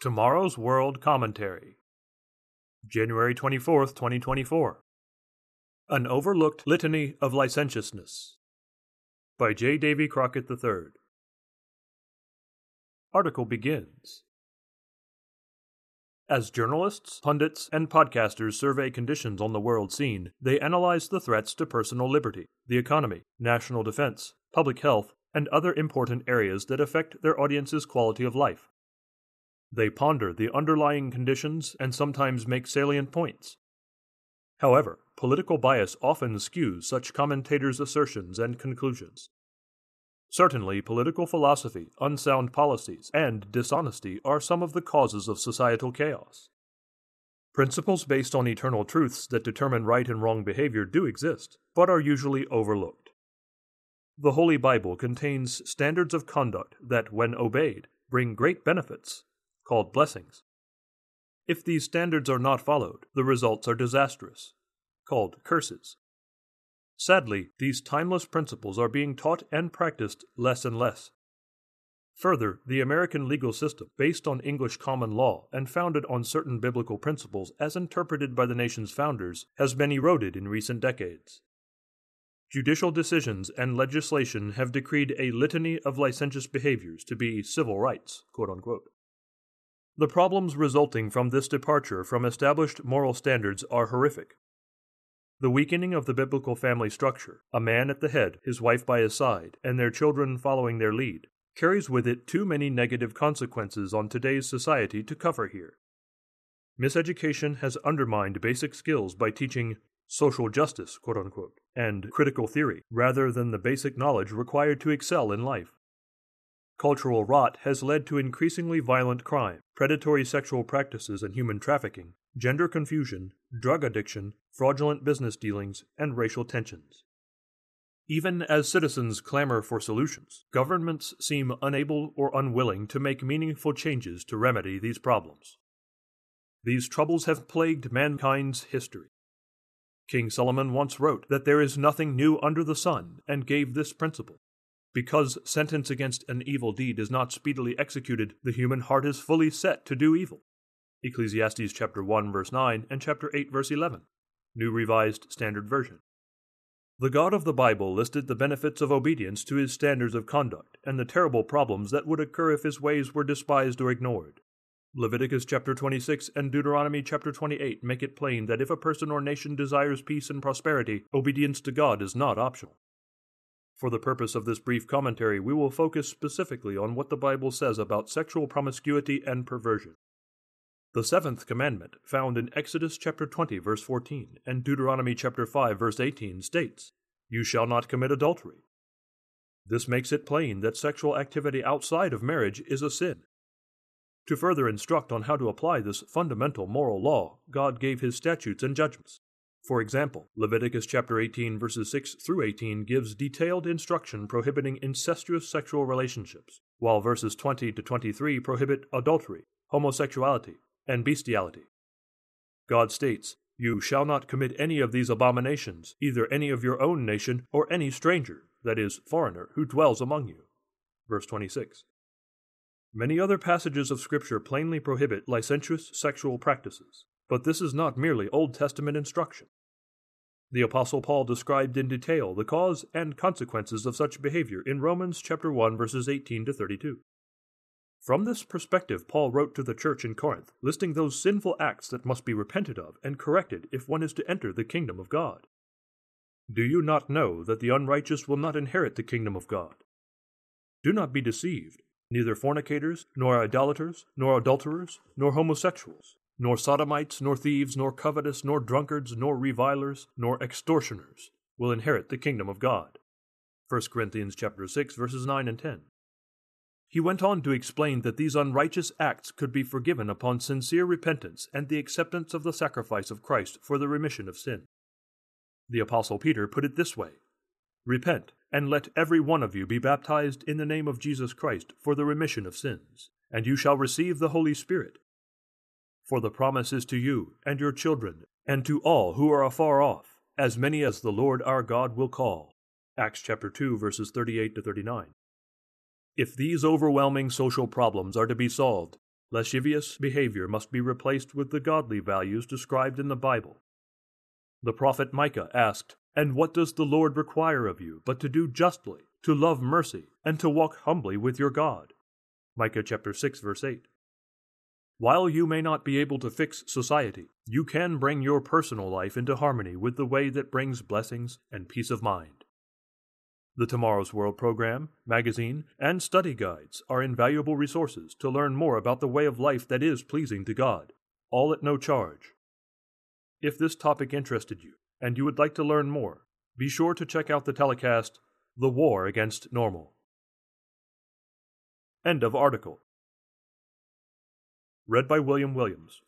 Tomorrow's World Commentary, January 24th, 2024. An Overlooked Litany of Licentiousness by J. Davy Crockett III. Article begins As journalists, pundits, and podcasters survey conditions on the world scene, they analyze the threats to personal liberty, the economy, national defense, public health, and other important areas that affect their audience's quality of life. They ponder the underlying conditions and sometimes make salient points. However, political bias often skews such commentators' assertions and conclusions. Certainly, political philosophy, unsound policies, and dishonesty are some of the causes of societal chaos. Principles based on eternal truths that determine right and wrong behavior do exist, but are usually overlooked. The Holy Bible contains standards of conduct that, when obeyed, bring great benefits called blessings. If these standards are not followed, the results are disastrous, called curses. Sadly, these timeless principles are being taught and practiced less and less. Further, the American legal system, based on English common law and founded on certain biblical principles as interpreted by the nation's founders, has been eroded in recent decades. Judicial decisions and legislation have decreed a litany of licentious behaviors to be civil rights, quote unquote. The problems resulting from this departure from established moral standards are horrific. The weakening of the biblical family structure, a man at the head, his wife by his side, and their children following their lead, carries with it too many negative consequences on today's society to cover here. Miseducation has undermined basic skills by teaching social justice, unquote, and critical theory, rather than the basic knowledge required to excel in life. Cultural rot has led to increasingly violent crime, predatory sexual practices and human trafficking, gender confusion, drug addiction, fraudulent business dealings, and racial tensions. Even as citizens clamor for solutions, governments seem unable or unwilling to make meaningful changes to remedy these problems. These troubles have plagued mankind's history. King Solomon once wrote that there is nothing new under the sun and gave this principle because sentence against an evil deed is not speedily executed, the human heart is fully set to do evil. Ecclesiastes chapter 1 verse 9 and chapter 8 verse 11. New Revised Standard Version. The God of the Bible listed the benefits of obedience to his standards of conduct and the terrible problems that would occur if his ways were despised or ignored. Leviticus chapter 26 and Deuteronomy chapter 28 make it plain that if a person or nation desires peace and prosperity, obedience to God is not optional. For the purpose of this brief commentary, we will focus specifically on what the Bible says about sexual promiscuity and perversion. The seventh commandment, found in Exodus chapter 20 verse 14 and Deuteronomy chapter 5 verse 18 states, "You shall not commit adultery." This makes it plain that sexual activity outside of marriage is a sin. To further instruct on how to apply this fundamental moral law, God gave his statutes and judgments. For example, Leviticus chapter 18 verses 6 through 18 gives detailed instruction prohibiting incestuous sexual relationships, while verses 20 to 23 prohibit adultery, homosexuality, and bestiality. God states, You shall not commit any of these abominations, either any of your own nation or any stranger, that is, foreigner, who dwells among you. Verse 26. Many other passages of Scripture plainly prohibit licentious sexual practices, but this is not merely Old Testament instruction. The apostle Paul described in detail the cause and consequences of such behavior in Romans chapter 1 verses 18 to 32. From this perspective, Paul wrote to the church in Corinth, listing those sinful acts that must be repented of and corrected if one is to enter the kingdom of God. Do you not know that the unrighteous will not inherit the kingdom of God? Do not be deceived. Neither fornicators, nor idolaters, nor adulterers, nor homosexuals, nor sodomites, nor thieves, nor covetous, nor drunkards, nor revilers, nor extortioners will inherit the kingdom of God. 1 Corinthians chapter 6 verses 9 and 10. He went on to explain that these unrighteous acts could be forgiven upon sincere repentance and the acceptance of the sacrifice of Christ for the remission of sin. The apostle Peter put it this way: Repent, and let every one of you be baptized in the name of Jesus Christ for the remission of sins, and you shall receive the Holy Spirit. For the promise is to you and your children, and to all who are afar off, as many as the Lord our God will call. Acts chapter 2 verses 38 to 39. If these overwhelming social problems are to be solved, Lascivious behavior must be replaced with the godly values described in the Bible. The prophet Micah asked, And what does the Lord require of you but to do justly, to love mercy, and to walk humbly with your God? Micah chapter 6 verse 8. While you may not be able to fix society, you can bring your personal life into harmony with the way that brings blessings and peace of mind. The Tomorrow's World program, magazine, and study guides are invaluable resources to learn more about the way of life that is pleasing to God, all at no charge. If this topic interested you and you would like to learn more, be sure to check out the telecast The War Against Normal. End of article. Read by William Williams.